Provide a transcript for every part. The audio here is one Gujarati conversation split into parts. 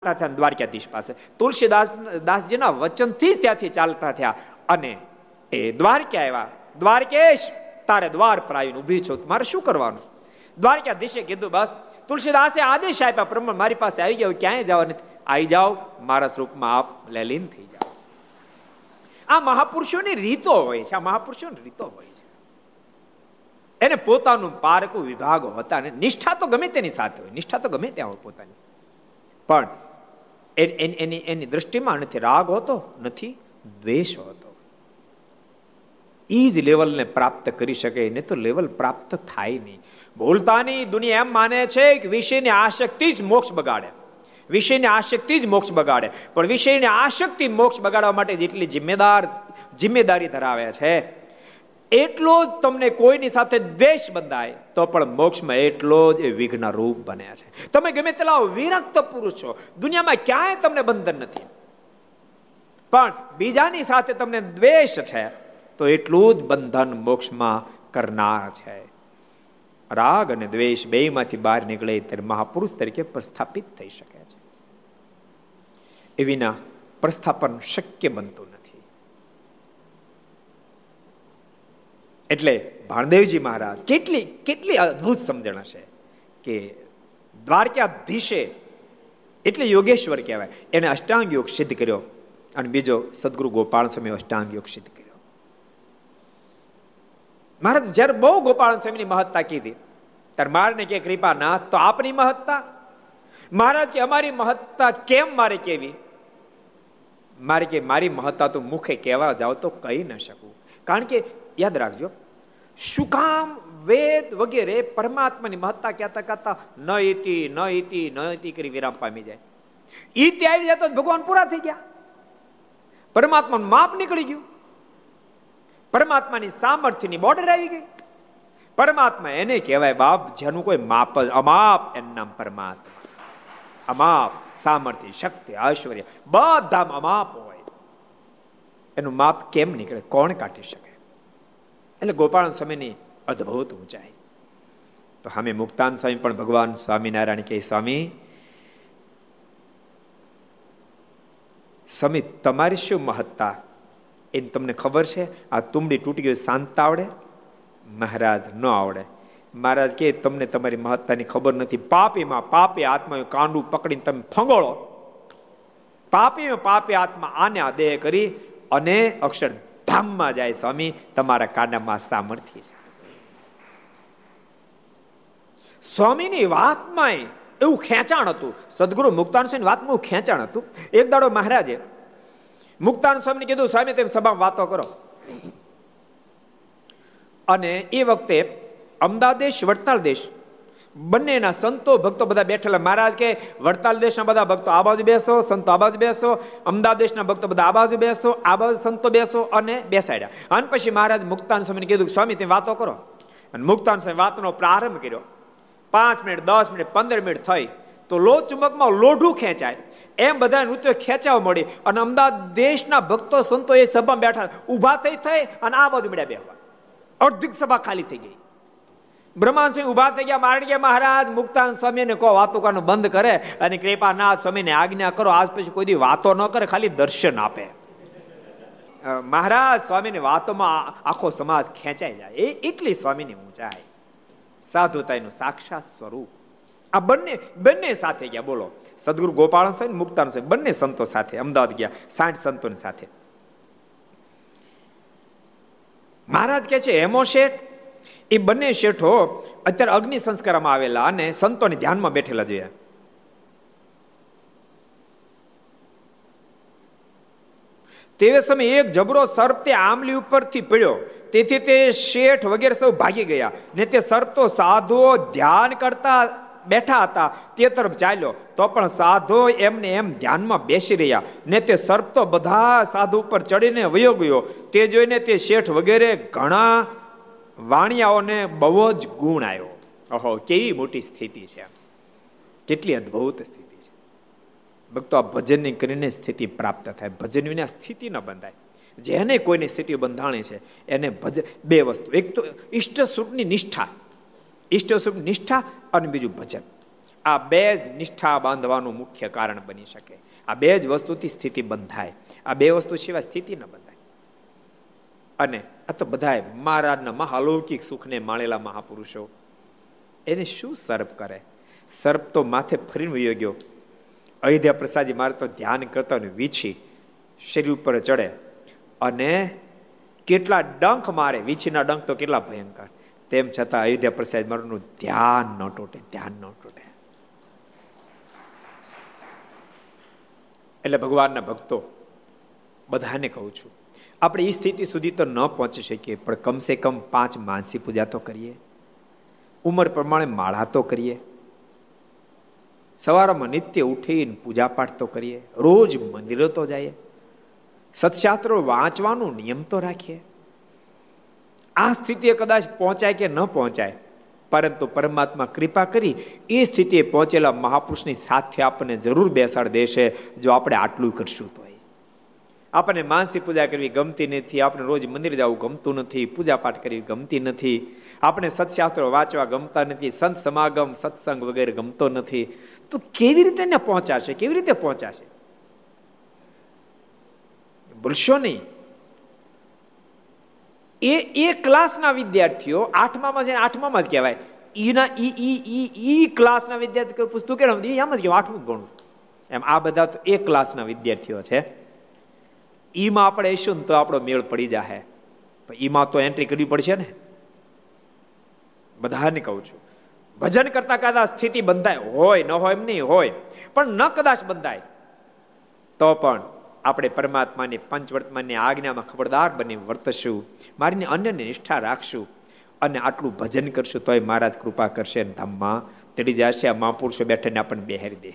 થયા દ્વારકાધીશ પાસે. તુલસીદાસ, દાસજીના વચનથી જ ત્યાંથી ચાલતા થયા અને એ દ્વારકા આવ્યા. દ્વારકેશ, તારે દ્વાર પર આવીને ઊભી છો મારે શું કરવાનું? દ્વારકાધીશે કીધું, બસ, તુલસીદાસે આદેશ આપ્યા. પ્રમાણે મારી પાસે આવી ગયો, ક્યાંય જવા આવી જાઓ, મારા સ્વરૂપમાં આપ લેલીન થઈ જાઓ. આ મહાપુરુષોની રીતો હોય છે, આ મહાપુરુષોની રીતો હોય છે. એને પોતાનું પારકું વિભાગ હતા અને નિષ્ઠા તો ગમે તેની સાથે હોય, નિષ્ઠા તો ગમે ત્યાં હોય પોતાની. પણ એની એની દ્રષ્ટિમાં નથી, રાગ હોતો નથી, દ્વેષ હોતો. એ જ લેવલને પ્રાપ્ત કરી શકે, નહીં તો લેવલ પ્રાપ્ત થાય નહીં. ભૂલતાની દુનિયા એમ માને છે કે વિષયની આશક્તિ જ મોક્ષ બગાડે. વિષયની આશક્તિ જ મોક્ષ બગાડે. પણ વિષયની આશક્તિ મોક્ષ બગાડવા માટે જેટલી જિમ્મેદાર જિમ્મેદારી ધરાવે છે એટલો જ તમને કોઈની સાથે દ્વેષ બંધાય, તો પણ મોક્ષમાં એટલો જ એ વિઘ્ન રૂપ બન્યા છે. તમે ગમે તેલા વિરક્ત પુરુષ છો દુનિયામાં ક્યાંય તમને બંધન નથી. પણ બીજાની સાથે તમને દ્વેષ છે, તો એટલું જ બંધન મોક્ષમાં કરનાર છે. રાગ અને દ્વેષ બેમાંથી બહાર નીકળે ત્યારે મહાપુરુષ તરીકે પ્રસ્થાપિત થઈ શકે છે. એ વિના પ્રસ્થાપન શક્ય બનતું નથી. એટલે ભાણદેવજી મહારાજ કેટલી કેટલી અદ્ભુત સમજણ હશે કે દ્વારકાધીશે એટલે યોગેશ્વર કહેવાય. એને અષ્ટાંગ યોગ સિદ્ધ કર્યો અને બીજો સદગુરુ ગોપાલ સ્વામી અષ્ટાંગ યોગ સિદ્ધ કર્યો. મહારાજ, જ્યારે બહુ ગોપાલ સ્વામીની મહત્તા કીધી, ત્યારે મારને કે કૃપા ના તો આપની મહત્તા? મહારાજ કે, અમારી મહત્તા કેમ મારે કેવી? મારે કે, મારી મહત્તા તો મુખે કહેવા જાવ તો કહી ન શકું. કારણ કે યાદ રાખજો. શું કામ વેદ વગેરે પરમાત્માની મહત્તા કહેતા કહેતા ન ઇતિ ન ઇતિ ન ઇતિ કરી વિરામ પામી જાય. ઈતિ આવી જાય તો ભગવાન પૂરા થઈ ગયા. પરમાત્માનું માપ નીકળી ગયું. પરમાત્માની સામર્થ્યની બોર્ડર આવી ગઈ. પરમાત્મા એને કહેવાય બાપ, જેનું કોઈ માપ અમાપ એનું નામ પરમાત્મા. અમાપ, સામર્થ્ય, શક્તિ, ઐશ્વર્ય, બધામાં અમાપ હોય. એનું માપ કેમ નીકળે? કોણ કાઢી શકે? એટલે ગોપાલ સ્વામીની અદ્ભુત ઊંચાઈ. તો સામે મુક્તાન સ્વામી પણ ભગવાન સ્વામિનારાયણ કે સ્વામી સ્વામી, તમારી શું મહત્તા? એની તમને ખબર છે? આ તુંબડી તૂટી ગયું શાંત આવડે? મહારાજ ન આવડે. મહારાજ કે તમને તમારી મહત્તાની ખબર નથી. પાપીમાં પાપી આત્મા કાંડું પકડીને તમે ફંગોળો. પાપીમાં પાપી આત્મા આને આ દેહ કરી અને અક્ષર ધામમાં જાય સ્વામી, તમારા કાનામાં સામર્થ્ય છે. સ્વામીની વાતમાં એવું ખેંચાણ હતું. સદગુરુ મુક્તાન વાતમાં એવું ખેંચાણ હતું. એક દાડો મહારાજે મુક્તાન સ્વામીને કીધું, સ્વામી, તેમ સભામાં વાતો કરો. અને એ વખતે અમદાવાદ દેશ, વડતાલ દેશ બંનેના સંતો ભક્તો બધા બેઠેલા. મહારાજ કે, વડતાલ દેશના બધા ભક્તો આ બાજુ બેસો, સંતો આ બાજુ બેસો, અમદાવાદ દેશના ભક્તો બધા આ બાજુ બેસો, આ બાજુ સંતો બેસો અને બેસાડ્યા. અને પછી મહારાજ મુક્તાન સ્વામીને કીધું સ્વામી, તમે વાતો કરો. અને મુક્તાન સ્વામી વાતનો પ્રારંભ કર્યો. પાંચ મિનિટ, દસ મિનિટ, પંદર મિનિટ થઈ. તો લો ચુંબકમાં લોઢું ખેંચાય. એમ બધા નૃત્ય ખેંચાવા મળી. અને અમદાવાદ દેશના ભક્તો, સંતો એ સભામાં બેઠા. ઊભા થઈ થઈ અને આ બાજુ મળ્યા બેહવા. અડધી સભા ખાલી થઈ ગઈ. બ્રહ્માંસિંહ ઊભા થઈ ગયા મારણીય મહારાજ, મુક્તાન સ્વામીને કહો, વાતો કરવાનું બંધ કરે અને કૃપાનાથ સ્વામીને આજ્ઞા કરો, આજ પછી કોઈ વાતો ન કરે, ખાલી દર્શન આપે. મહારાજ, સ્વામીની વાતોમાં આખો સમાજ ખેંચાઈ જાય. એ એટલી સ્વામીની ઊંચાઈ સાધુતાનું સાક્ષાત સ્વરૂપ. આ બંને બંને સાથે ગયા, બોલો. સદગુરુ ગોપાલ સ્વામી, મુક્તાન સ્વામી, બંને સંતો સાથે, અમદાવાદ ગયા, સાઠ સંતોની સાથે. મહારાજ કે છે, હેમો શેઠ એ બંને શેઠો અત્યારે અગ્નિ સંસ્કારમાં આવેલા અને સંતોને ધ્યાનમાં બેઠેલા જોઈએ તે સમયે એક જબરો સર્પ તે આમલી ઉપરથી પડ્યો. તેથી તે શેઠ વગેરે સૌ ભાગી ગયા ને તે સર્પ તો સાધુઓ ધ્યાન કરતા બેઠા હતા. તે તરફ ચાલ્યો. તો પણ સાધુ એમને એમ ધ્યાનમાં બેસી રહ્યા ને તે સર્પ તો બધા સાધુ ઉપર ચડીને વયો ગયો. તે જોઈને તે શેઠ વગેરે ઘણા વાણિયાઓને બહુ જ ગુણ આવ્યો ઓહો, કેવી મોટી સ્થિતિ છે કેટલી અદ્ભુત સ્થિતિ છે. ભક્તો, આ ભજનની કરીને સ્થિતિ પ્રાપ્ત થાય. ભજન વિના સ્થિતિ ન બંધાય. જેને કોઈની સ્થિતિ બંધાણી છે, એને ભજન બે વસ્તુ. એક તો ઈષ્ટ સ્વરૂપની નિષ્ઠા. ઈષ્ટ સ્વરૂપ નિષ્ઠા અને બીજું ભજન. આ બે જ નિષ્ઠા બાંધવાનું મુખ્ય કારણ બની શકે. આ બે જ વસ્તુથી સ્થિતિ બંધાય. આ બે વસ્તુ સિવાય સ્થિતિ ન બંધાય. અને આ તો બધાય મહારાજના મહાલૌકિક સુખને માણેલા મહાપુરુષો. એને શું સર્પ કરે? સર્પ તો માથે ફરીને વયો ગયો. અયોધ્યા પ્રસાદજી મારે તો ધ્યાન કરતા ને વીછી. શરીર ઉપર ચડે. અને કેટલા ડંખ મારે? વીછીના ડંખ તો કેટલા ભયંકર. તેમ છતાં અયોધ્યા પ્રસાદ મારું ધ્યાન ન તૂટે, ધ્યાન ન તૂટે. એટલે ભગવાનના ભક્તો બધાને કહું છું આપણે એ સ્થિતિ સુધી તો ન પહોંચી શકીએ, પણ કમસે કમ પાંચ માનસી પૂજા તો કરીએ. ઉંમર પ્રમાણે માળા તો કરીએ. સવારમાં નિત્ય ઉઠીને પૂજા પાઠ તો કરીએ. રોજ મંદિરો તો જઈએ. સત્શાસ્ત્રો વાંચવાનો નિયમ તો રાખીએ. આ સ્થિતિએ કદાચ પહોંચાય કે ન પહોંચાય, પરંતુ પરમાત્મા કૃપા કરી એ સ્થિતિએ પહોંચેલા મહાપુરુષની સાથે આપણને જરૂર બેસાડ દેશે, જો આપણે આટલું કરશું તો આપણને માનસી પૂજા કરવી ગમતી નથી, આપણે રોજ મંદિર જવું ગમતું નથી પૂજા પાઠ કરવી ગમતી નથી, આપણે સત્શાસ્ત્રો વાંચવા ગમતા નથી, સંત સમાગમ, સત્સંગ વગેરે ગમતો નથી. તો કેવી રીતે એને પહોંચાશે? કેવી રીતે પહોંચાશે? ભૂલશો નહીં. એ એ ક્લાસના વિદ્યાર્થીઓ આઠમામાં છે આઠમામાં જ કહેવાય. ઈના, ઈ ઈ ઈ ઈ ક્લાસના વિદ્યાર્થી પૂછતું કે એમ જ કહેવાય, આઠમું ગણું એમ આ બધા તો એ ક્લાસના વિદ્યાર્થીઓ છે. ઈમાં આપણે આવીશું ને તો આપણો મેળ પડી જાય ઈમાં તો એન્ટ્રી કરવી પડશે ને. બધાને કહું છું. ભજન કરતા કદાચ સ્થિતિ બંધાય. હોય, ન હોય એમ નહીં, હોય. પણ ન કદાચ બંધાય, તો પણ આપણે પરમાત્માની પંચવર્તમાનની આજ્ઞામાં ખબરદાર બની વર્તશું. મારીને અન્યને નિષ્ઠા રાખશું અને આટલું ભજન કરશું તોય મહારાજ કૃપા કરશે ધામમાં. તેડી જશે, આ મહાપુરુષો બેઠાને આપણને બેહારી દે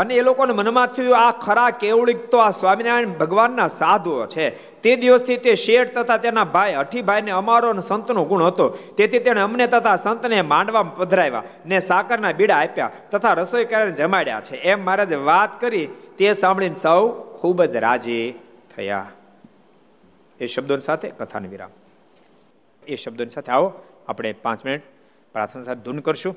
અને એ લોકોને મનમાં થયું, આ ખરા કેવડીક તો આ સ્વામિનારાયણ ભગવાનના સાધુઓ છે. તે દિવસથી તે શેઠ તથા તેના ભાઈ હઠીભાઈને અમારો અને સંતનો ગુણ હતો. તેથી તેણે અમને તથા સંતને માંડવા પધરાવ્યા ને સાકરના બીડા આપ્યા તથા રસોઈ કરીને જમાડ્યા છે. એમ મહારાજે વાત કરી, તે સાંભળીને સૌ ખૂબ જ રાજી થયા. એ શબ્દો સાથે કથાને વિરામ. એ શબ્દોની સાથે આવો, આપણે પાંચ મિનિટ પ્રાર્થના સાથે ધૂન કરશું.